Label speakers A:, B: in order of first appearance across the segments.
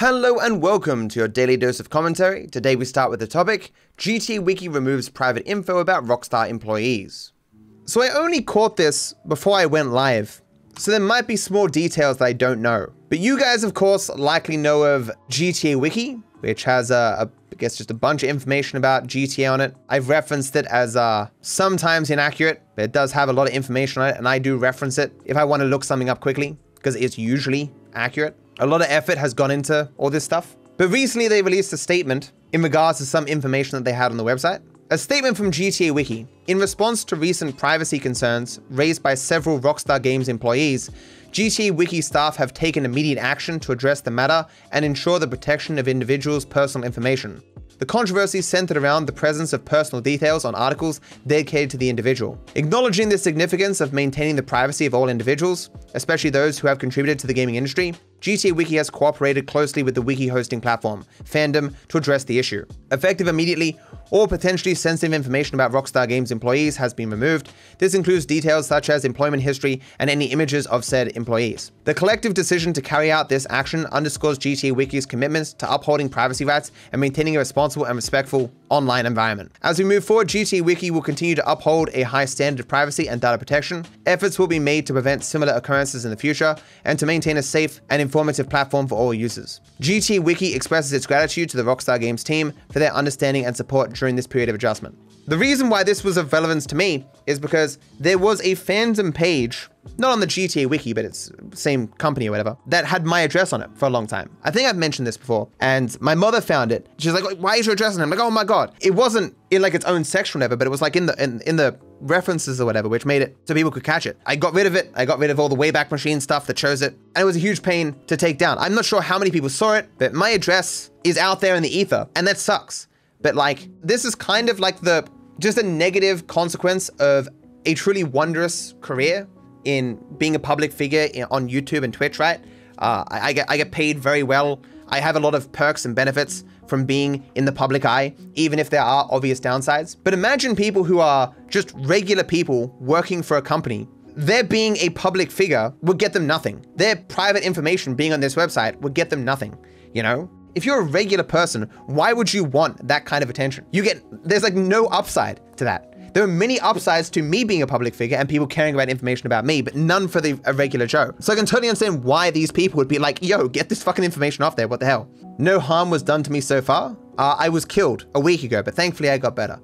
A: Hello and welcome to your daily dose of commentary. Today we start with the topic GTA Wiki removes private info about Rockstar employees. So I only caught this before I went live, so there might be small details that I don't know. But you guys, of course, likely know of GTA Wiki, which has a, a I guess just a bunch of information about GTA on it. I've referenced it as uh, sometimes inaccurate, but it does have a lot of information on it, and I do reference it if I want to look something up quickly, because it's usually accurate. A lot of effort has gone into all this stuff. But recently they released a statement in regards to some information that they had on the website. A statement from GTA Wiki. In response to recent privacy concerns raised by several Rockstar Games employees, GTA Wiki staff have taken immediate action to address the matter and ensure the protection of individuals' personal information. The controversy centered around the presence of personal details on articles dedicated to the individual. Acknowledging the significance of maintaining the privacy of all individuals, especially those who have contributed to the gaming industry, GTA Wiki has cooperated closely with the wiki hosting platform, Fandom, to address the issue. Effective immediately, all potentially sensitive information about Rockstar Games employees has been removed. This includes details such as employment history and any images of said employees. The collective decision to carry out this action underscores GTA Wiki's commitments to upholding privacy rights and maintaining a responsible and respectful online environment. As we move forward, GTA Wiki will continue to uphold a high standard of privacy and data protection. Efforts will be made to prevent similar occurrences in the future and to maintain a safe and informative platform for all users. GTA Wiki expresses its gratitude to the Rockstar Games team for their understanding and support during this period of adjustment. The reason why this was of relevance to me is because there was a fandom page, not on the GTA wiki, but it's same company or whatever, that had my address on it for a long time. I think I've mentioned this before. And my mother found it. She's like, why is your address on it? I'm like, oh my God. It wasn't in like its own section or whatever, but it was like in the in, in the references or whatever, which made it so people could catch it. I got rid of it. I got rid of all the Wayback Machine stuff that shows it. And it was a huge pain to take down. I'm not sure how many people saw it, but my address is out there in the ether. And that sucks. But like, this is kind of like the just a negative consequence of a truly wondrous career in being a public figure in, on YouTube and Twitch, right? Uh, I, I, get I get paid very well. I have a lot of perks and benefits from being in the public eye, even if there are obvious downsides. But imagine people who are just regular people working for a company. Their being a public figure would get them nothing. Their private information being on this website would get them nothing, you know? If you're a regular person, why would you want that kind of attention? You get, there's like no upside to that. There are many upsides to me being a public figure and people caring about information about me, but none for the regular Joe. So I can totally understand why these people would be like, yo, get this fucking information off there, what the hell? No harm was done to me so far. Uh, I was killed a week ago, but thankfully I got better.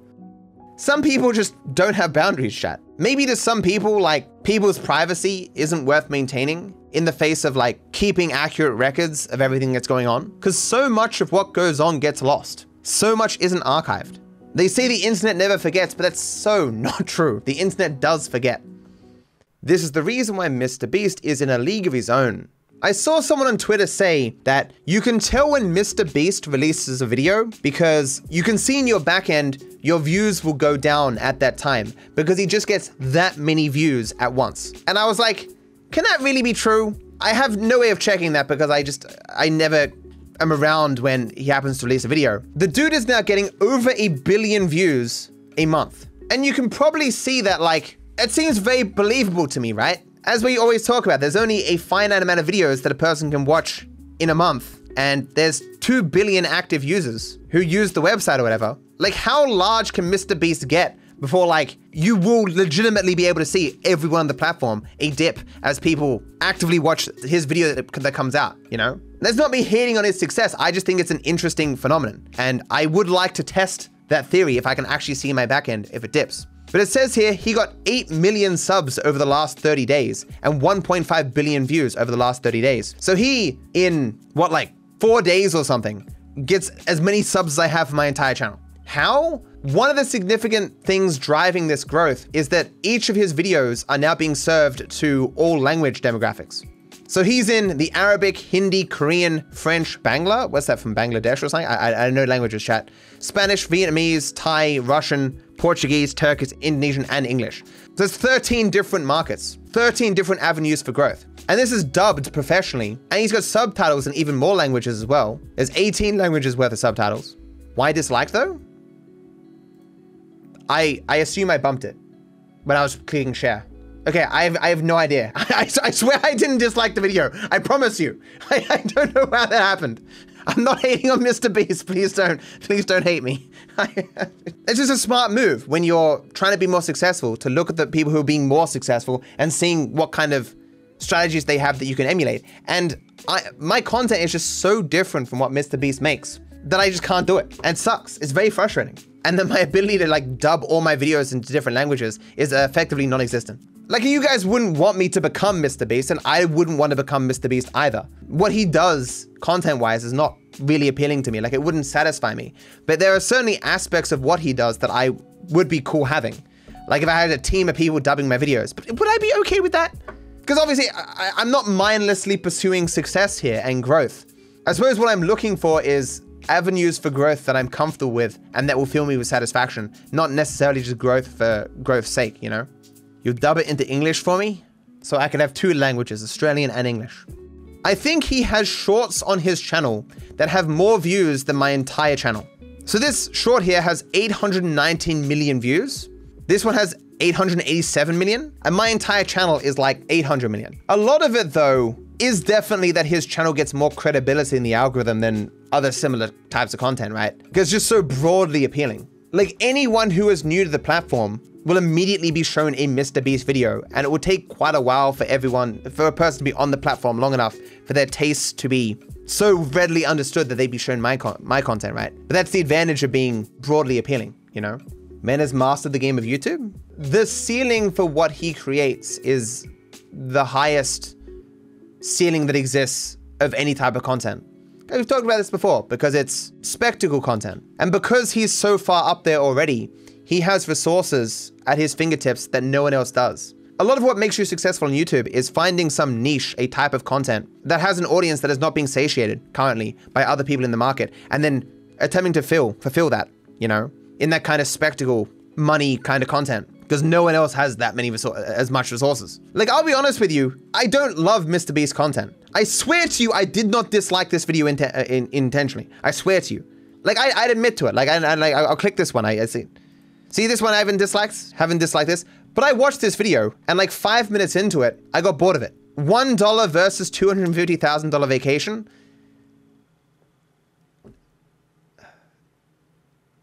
A: Some people just don't have boundaries, chat. Maybe to some people, like, people's privacy isn't worth maintaining in the face of like keeping accurate records of everything that's going on. Because so much of what goes on gets lost. So much isn't archived. They say the internet never forgets, but that's so not true. The internet does forget. This is the reason why Mr. Beast is in a league of his own. I saw someone on Twitter say that you can tell when Mr. Beast releases a video because you can see in your backend your views will go down at that time because he just gets that many views at once. And I was like, can that really be true? I have no way of checking that because I just, I never am around when he happens to release a video. The dude is now getting over a billion views a month. And you can probably see that like, it seems very believable to me, right? As we always talk about, there's only a finite amount of videos that a person can watch in a month. And there's 2 billion active users who use the website or whatever. Like how large can Mr. Beast get before like you will legitimately be able to see everyone on the platform a dip as people actively watch his video that, comes out, you know? That's not me hating on his success. I just think it's an interesting phenomenon. And I would like to test that theory if I can actually see my backend if it dips. But it says here he got 8 million subs over the last 30 days and 1.5 billion views over the last 30 days. So he, in what, like four days or something, gets as many subs as I have for my entire channel. How? One of the significant things driving this growth is that each of his videos are now being served to all language demographics. So he's in the Arabic, Hindi, Korean, French, Bangla. What's that from Bangladesh or something? I, I, I know languages chat. Spanish, Vietnamese, Thai, Russian, Portuguese, Turkish, Indonesian, and English. So there's 13 different markets, 13 different avenues for growth. And this is dubbed professionally. And he's got subtitles in even more languages as well. There's 18 languages worth of subtitles. Why dislike though? I, I assume I bumped it when I was clicking share. Okay, I have, I have no idea. I, I swear I didn't dislike the video. I promise you. I, I don't know how that happened. I'm not hating on Mr. Beast. Please don't, please don't hate me. it's just a smart move when you're trying to be more successful to look at the people who are being more successful and seeing what kind of strategies they have that you can emulate. And I, my content is just so different from what Mr. Beast makes that I just can't do it. And sucks. It's very frustrating. And then my ability to like dub all my videos into different languages is effectively non-existent. Like you guys wouldn't want me to become Mr. Beast and I wouldn't want to become Mr. Beast either. What he does content-wise is not really appealing to me. Like it wouldn't satisfy me. But there are certainly aspects of what he does that I would be cool having. Like if I had a team of people dubbing my videos, but would I be okay with that? Because obviously I, I'm not mindlessly pursuing success here and growth. I suppose what I'm looking for is avenues for growth that I'm comfortable with and that will fill me with satisfaction, not necessarily just growth for growth's sake, you know? You dub it into English for me so I can have two languages, Australian and English. I think he has shorts on his channel that have more views than my entire channel. So this short here has 819 million views. This one has 887 million, and my entire channel is like 800 million. A lot of it though is definitely that his channel gets more credibility in the algorithm than other similar types of content, right? Because it's just so broadly appealing. Like anyone who is new to the platform will immediately be shown a Mr. Beast video, and it will take quite a while for everyone, for a person to be on the platform long enough for their tastes to be so readily understood that they'd be shown my, con my content, right? But that's the advantage of being broadly appealing, you know? Men has mastered the game of YouTube. The ceiling for what he creates is the highest ceiling that exists of any type of content. We've talked about this before because it's spectacle content. And because he's so far up there already, he has resources at his fingertips that no one else does. A lot of what makes you successful on YouTube is finding some niche, a type of content that has an audience that is not being satiated currently by other people in the market, and then attempting to fill, fulfill that, you know, in that kind of spectacle, money kind of content because no one else has that many as much resources. Like, I'll be honest with you, I don't love Mr. Beast content. I swear to you, I did not dislike this video in uh, in intentionally. I swear to you. Like, I, would admit to it. Like, I, I, like, I'll click this one. I, I see. See this one I haven't disliked? Haven't disliked this? But I watched this video, and like five minutes into it, I got bored of it. $1 versus $250,000 vacation.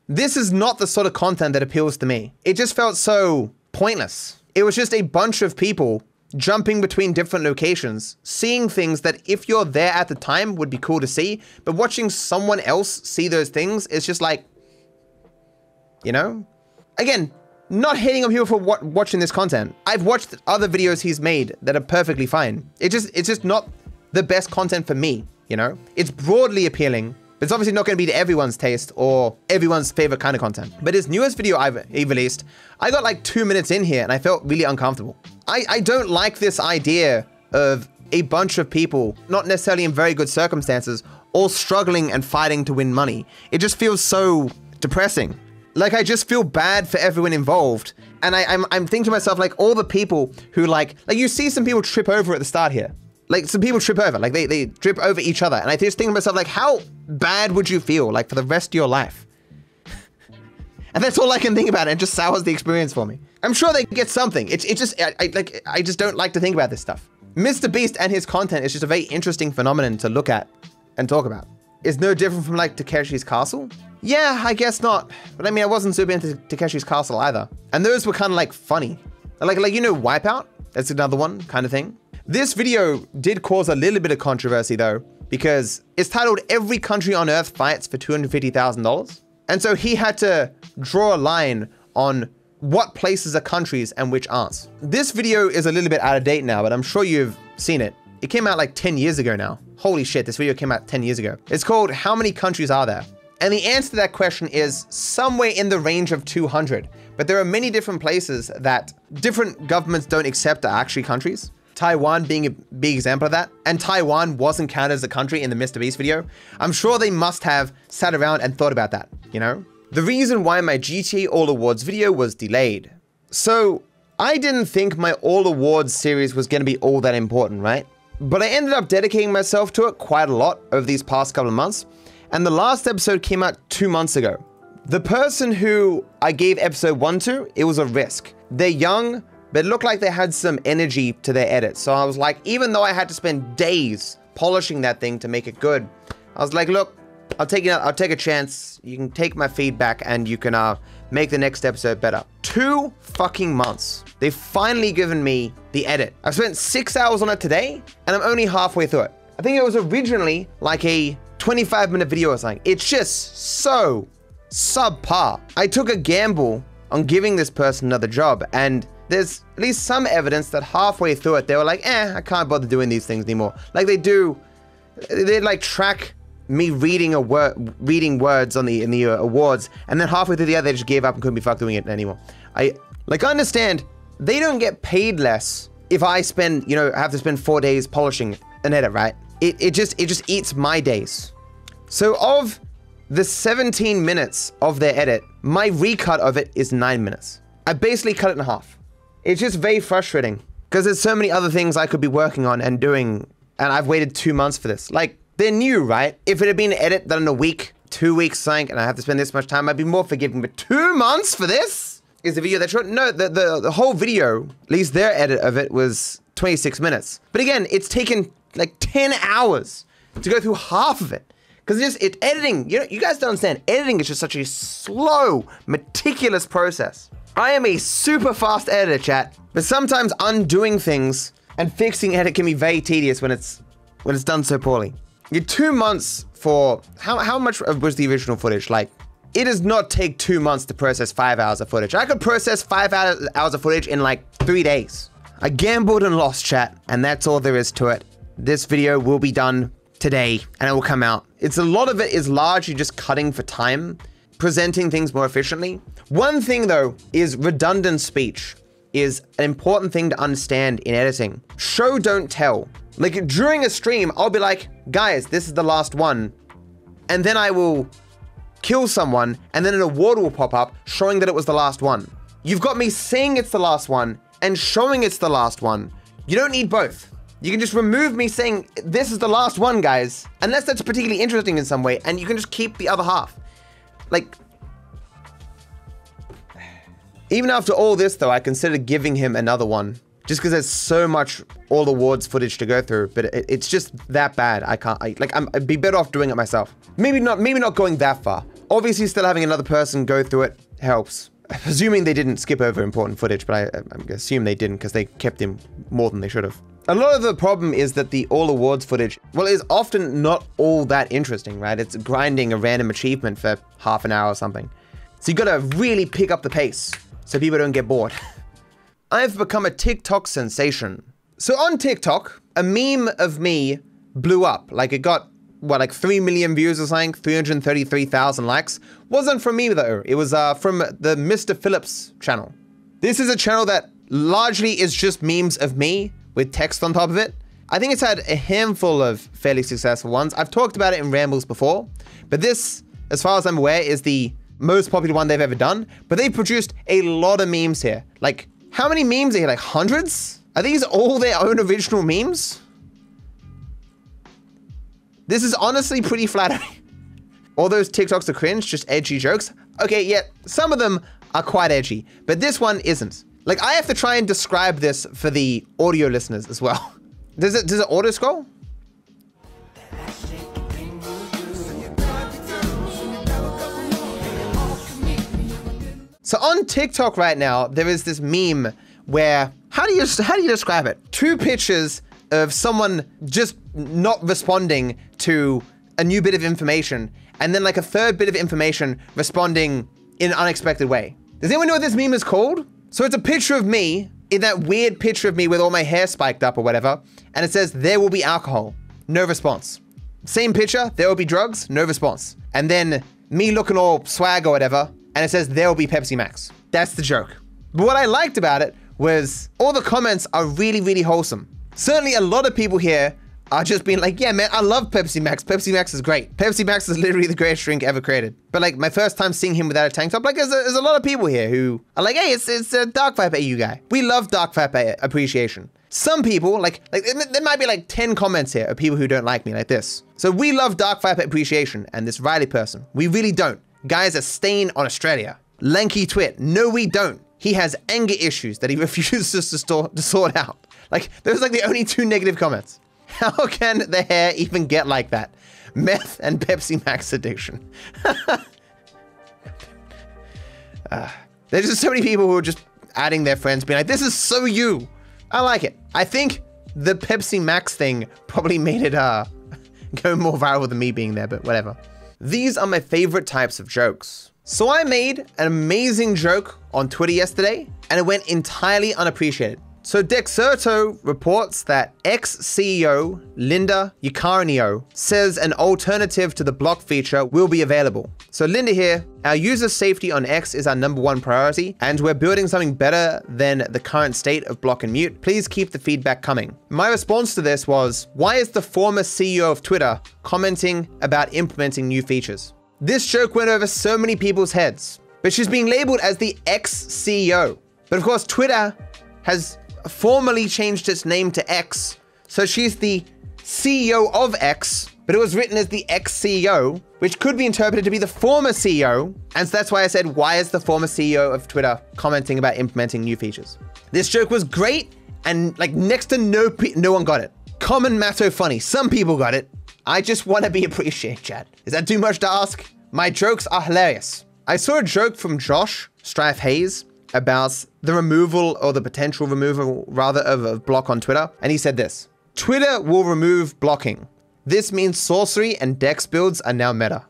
A: This is not the sort of content that appeals to me. It just felt so pointless. It was just a bunch of people jumping between different locations, seeing things that if you're there at the time would be cool to see, but watching someone else see those things is just like, you know? Again, not hating on people for watching this content. I've watched other videos he's made that are perfectly fine. It just it's just not the best content for me, you know? It's broadly appealing, it's obviously not going to be to everyone's taste or everyone's favorite kind of content. But his newest video I've released, I got like two minutes in here and I felt really uncomfortable. I, I don't like this idea of a bunch of people, not necessarily in very good circumstances, all struggling and fighting to win money. It just feels so depressing. Like I just feel bad for everyone involved. And I, I'm, I'm thinking to myself, like all the people who like, like you see some people trip over at the start here like some people trip over, like they, they trip over each other. And I just think to myself, like, how bad would you feel like for the rest of your life? and that's all I can think about. It. it just sours the experience for me. I'm sure they get something. It's, it's just, I, I, like, I just don't like to think about this stuff. Mr. Beast and his content is just a very interesting phenomenon to look at and talk about. It's no different from like Takeshi's Castle. Yeah, I guess not. But I mean, I wasn't super into Takeshi's Castle either. And those were kind of like funny. Like, like, you know, Wipeout? That's another one kind of thing. This video did cause a little bit of controversy though, because it's titled Every Country on Earth Fights for $250,000. And so he had to draw a line on what places are countries and which aren't. This video is a little bit out of date now, but I'm sure you've seen it. It came out like 10 years ago now. Holy shit, this video came out 10 years ago. It's called How Many Countries Are There? And the answer to that question is somewhere in the range of 200. But there are many different places that different governments don't accept are actually countries. Taiwan being a big example of that, and Taiwan wasn't counted as a country in the Mr. Beast video, I'm sure they must have sat around and thought about that, you know? The reason why my GTA All Awards video was delayed. So, I didn't think my All Awards series was going to be all that important, right? But I ended up dedicating myself to it quite a lot over these past couple of months, and the last episode came out two months ago. The person who I gave episode one to, it was a risk. They're young, but it looked like they had some energy to their edit. So I was like, even though I had to spend days polishing that thing to make it good, I was like, look, I'll take it. I'll take a chance. You can take my feedback and you can uh, make the next episode better. Two fucking months. They've finally given me the edit. I've spent six hours on it today and I'm only halfway through it. I think it was originally like a 25 minute video or something. It's just so subpar. I took a gamble on giving this person another job and there's at least some evidence that halfway through it, they were like, eh, I can't bother doing these things anymore. Like they do, they like track me reading a word, reading words on the in the uh, awards, and then halfway through the other, they just gave up and couldn't be fucked doing it anymore. I like I understand they don't get paid less if I spend, you know, have to spend four days polishing an edit, right? It it just it just eats my days. So of the 17 minutes of their edit, my recut of it is nine minutes. I basically cut it in half. It's just very frustrating because there's so many other things I could be working on and doing, and I've waited two months for this. Like, they're new, right? If it had been an edit done in a week, two weeks sank, and I have to spend this much time, I'd be more forgiving. But two months for this? Is the video that short? No, the, the, the whole video, at least their edit of it, was 26 minutes. But again, it's taken like 10 hours to go through half of it. Because just it editing, you know, you guys don't understand. Editing is just such a slow, meticulous process. I am a super fast editor, chat, but sometimes undoing things and fixing edit can be very tedious when it's when it's done so poorly. You're two months for how how much was the original footage? Like, it does not take two months to process five hours of footage. I could process five hours of footage in like three days. I gambled and lost, chat, and that's all there is to it. This video will be done today, and it will come out. It's a lot of it is largely just cutting for time presenting things more efficiently. One thing though is redundant speech is an important thing to understand in editing. Show don't tell. Like during a stream, I'll be like, guys, this is the last one. And then I will kill someone and then an award will pop up showing that it was the last one. You've got me saying it's the last one and showing it's the last one. You don't need both. You can just remove me saying this is the last one, guys, unless that's particularly interesting in some way, and you can just keep the other half. Like, even after all this, though, I considered giving him another one. Just because there's so much all the awards footage to go through, but it, it's just that bad. I can't, I, like, I'm, I'd be better off doing it myself. Maybe not, maybe not going that far. Obviously, still having another person go through it helps. Assuming they didn't skip over important footage, but I, I assume they didn't because they kept him more than they should have. A lot of the problem is that the all awards footage, well, is often not all that interesting, right? It's grinding a random achievement for half an hour or something. So you gotta really pick up the pace so people don't get bored. I've become a TikTok sensation. So on TikTok, a meme of me blew up. Like it got, what, like 3 million views or something? 333,000 likes. Wasn't from me though. It was uh, from the Mr. Phillips channel. This is a channel that largely is just memes of me with text on top of it. I think it's had a handful of fairly successful ones. I've talked about it in rambles before, but this, as far as I'm aware, is the most popular one they've ever done. But they've produced a lot of memes here. Like, how many memes are here? Like hundreds? Are these all their own original memes? This is honestly pretty flattering. all those TikToks are cringe, just edgy jokes. Okay, yeah, some of them are quite edgy, but this one isn't. Like, I have to try and describe this for the audio listeners as well. Does it, does it auto scroll? So on TikTok right now, there is this meme where how do you how do you describe it? Two pictures of someone just not responding to a new bit of information, and then like a third bit of information responding in an unexpected way. Does anyone know what this meme is called? So it's a picture of me in that weird picture of me with all my hair spiked up or whatever, and it says there will be alcohol. No response. Same picture, there will be drugs, no response. And then me looking all swag or whatever, and it says there will be Pepsi Max. That's the joke. But what I liked about it was all the comments are really, really wholesome. Certainly a lot of people here are just being like, yeah, man, I love Pepsi Max. Pepsi Max is great. Pepsi Max is literally the greatest drink ever created. But like my first time seeing him without a tank top, like there's a, there's a lot of people here who are like, hey, it's, it's a Dark Viper AU guy. We love Dark Viper appreciation. Some people, like, like there might be like 10 comments here of people who don't like me like this. So we love Dark Viper appreciation and this Riley person. We really don't. Guys are staying on Australia. Lanky Twit. No, we don't. he has anger issues that he refuses to, store, to sort out. Like, those are like the only two negative comments. How can the hair even get like that? Meth and Pepsi Max addiction. uh, there's just so many people who are just adding their friends, being like, this is so you. I like it. I think the Pepsi Max thing probably made it uh, go more viral than me being there, but whatever. These are my favorite types of jokes. So I made an amazing joke on Twitter yesterday, and it went entirely unappreciated. So Dexerto reports that ex-CEO Linda Yaccarino says an alternative to the block feature will be available. So Linda here, our user safety on X is our number one priority, and we're building something better than the current state of block and mute. Please keep the feedback coming. My response to this was, why is the former CEO of Twitter commenting about implementing new features? This joke went over so many people's heads, but she's being labeled as the ex-CEO. But of course, Twitter has formally changed its name to X. So she's the CEO of X, but it was written as the ex-CEO, which could be interpreted to be the former CEO. And so that's why I said, why is the former CEO of Twitter commenting about implementing new features? This joke was great, and like next to no no one got it. Common Matto funny. Some people got it. I just want to be appreciated, Chad. Is that too much to ask? My jokes are hilarious. I saw a joke from Josh Strife Hayes about the removal or the potential removal rather of a block on Twitter. And he said this, Twitter will remove blocking. This means sorcery and dex builds are now meta.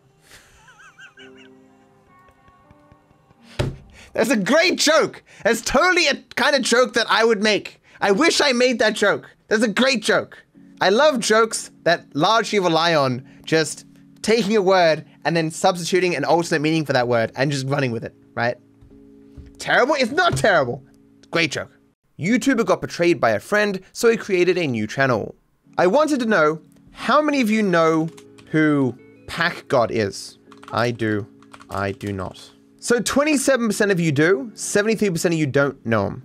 A: That's a great joke. That's totally a kind of joke that I would make. I wish I made that joke. That's a great joke. I love jokes that largely rely on just taking a word and then substituting an alternate meaning for that word and just running with it, right? Terrible? It's not terrible. Great joke. YouTuber got betrayed by a friend, so he created a new channel. I wanted to know how many of you know who Pack God is? I do. I do not. So 27% of you do, 73% of you don't know him.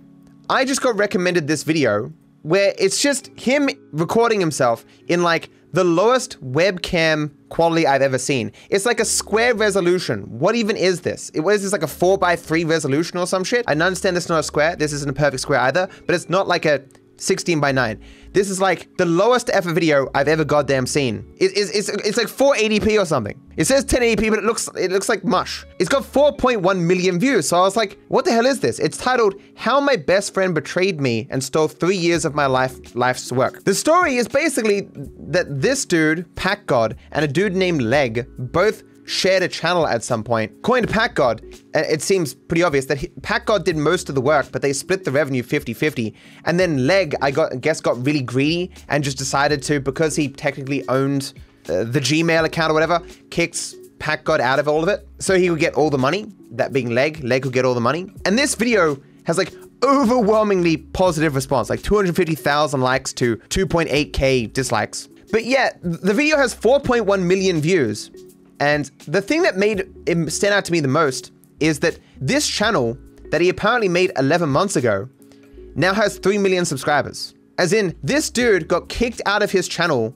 A: I just got recommended this video where it's just him recording himself in like the lowest webcam quality I've ever seen. It's like a square resolution. What even is this? It was this like a 4x3 resolution or some shit? I understand this is not a square. This isn't a perfect square either, but it's not like a 16 by 9. This is like the lowest ever video I've ever goddamn seen. It, it's, it's, it's like 480p or something. It says 1080p, but it looks it looks like mush. It's got 4.1 million views, so I was like, what the hell is this? It's titled, How My Best Friend Betrayed Me and Stole Three Years of My life Life's Work. The story is basically that this dude, Pack God, and a dude named Leg both shared a channel at some point. coined to Pack God, it seems pretty obvious that Pack God did most of the work, but they split the revenue 50-50. And then Leg, I got guess, got really greedy and just decided to, because he technically owned uh, the Gmail account or whatever, kicks Pack God out of all of it. So he would get all the money, that being Leg. Leg would get all the money. And this video has like overwhelmingly positive response, like 250,000 likes to 2.8k dislikes. But yeah, the video has 4.1 million views and the thing that made him stand out to me the most is that this channel that he apparently made 11 months ago now has 3 million subscribers. As in, this dude got kicked out of his channel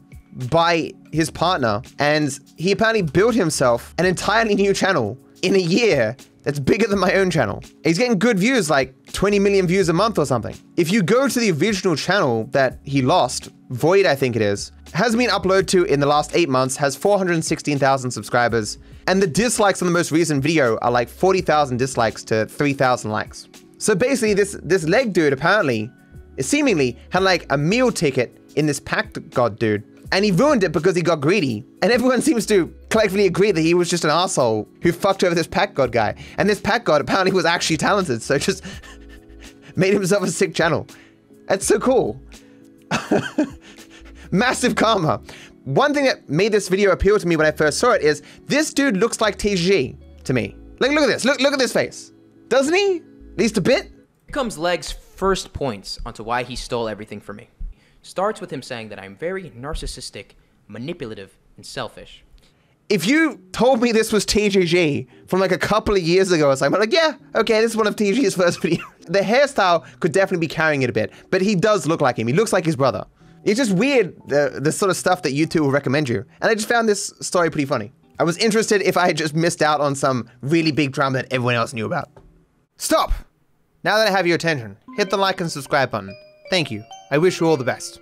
A: by his partner, and he apparently built himself an entirely new channel in a year that's bigger than my own channel. He's getting good views, like 20 million views a month or something. If you go to the original channel that he lost, Void I think it is, has been uploaded to in the last eight months, has 416,000 subscribers, and the dislikes on the most recent video are like 40,000 dislikes to 3,000 likes. So basically this, this leg dude apparently, seemingly had like a meal ticket in this packed god dude and he ruined it because he got greedy. And everyone seems to collectively agree that he was just an asshole who fucked over this pack god guy. And this pack god apparently was actually talented, so just made himself a sick channel. That's so cool. Massive karma. One thing that made this video appeal to me when I first saw it is this dude looks like TG to me. Like, look at this. Look, look at this face. Doesn't he? At least a bit?
B: Here comes Leg's first points onto why he stole everything from me starts with him saying that I'm very narcissistic, manipulative, and selfish.
A: If you told me this was TGG from like a couple of years ago or something, I'm like, yeah, okay, this is one of TG's first videos. the hairstyle could definitely be carrying it a bit, but he does look like him. He looks like his brother. It's just weird, the, the sort of stuff that YouTube will recommend you. And I just found this story pretty funny. I was interested if I had just missed out on some really big drama that everyone else knew about. Stop! Now that I have your attention, hit the like and subscribe button. Thank you. I wish you all the best.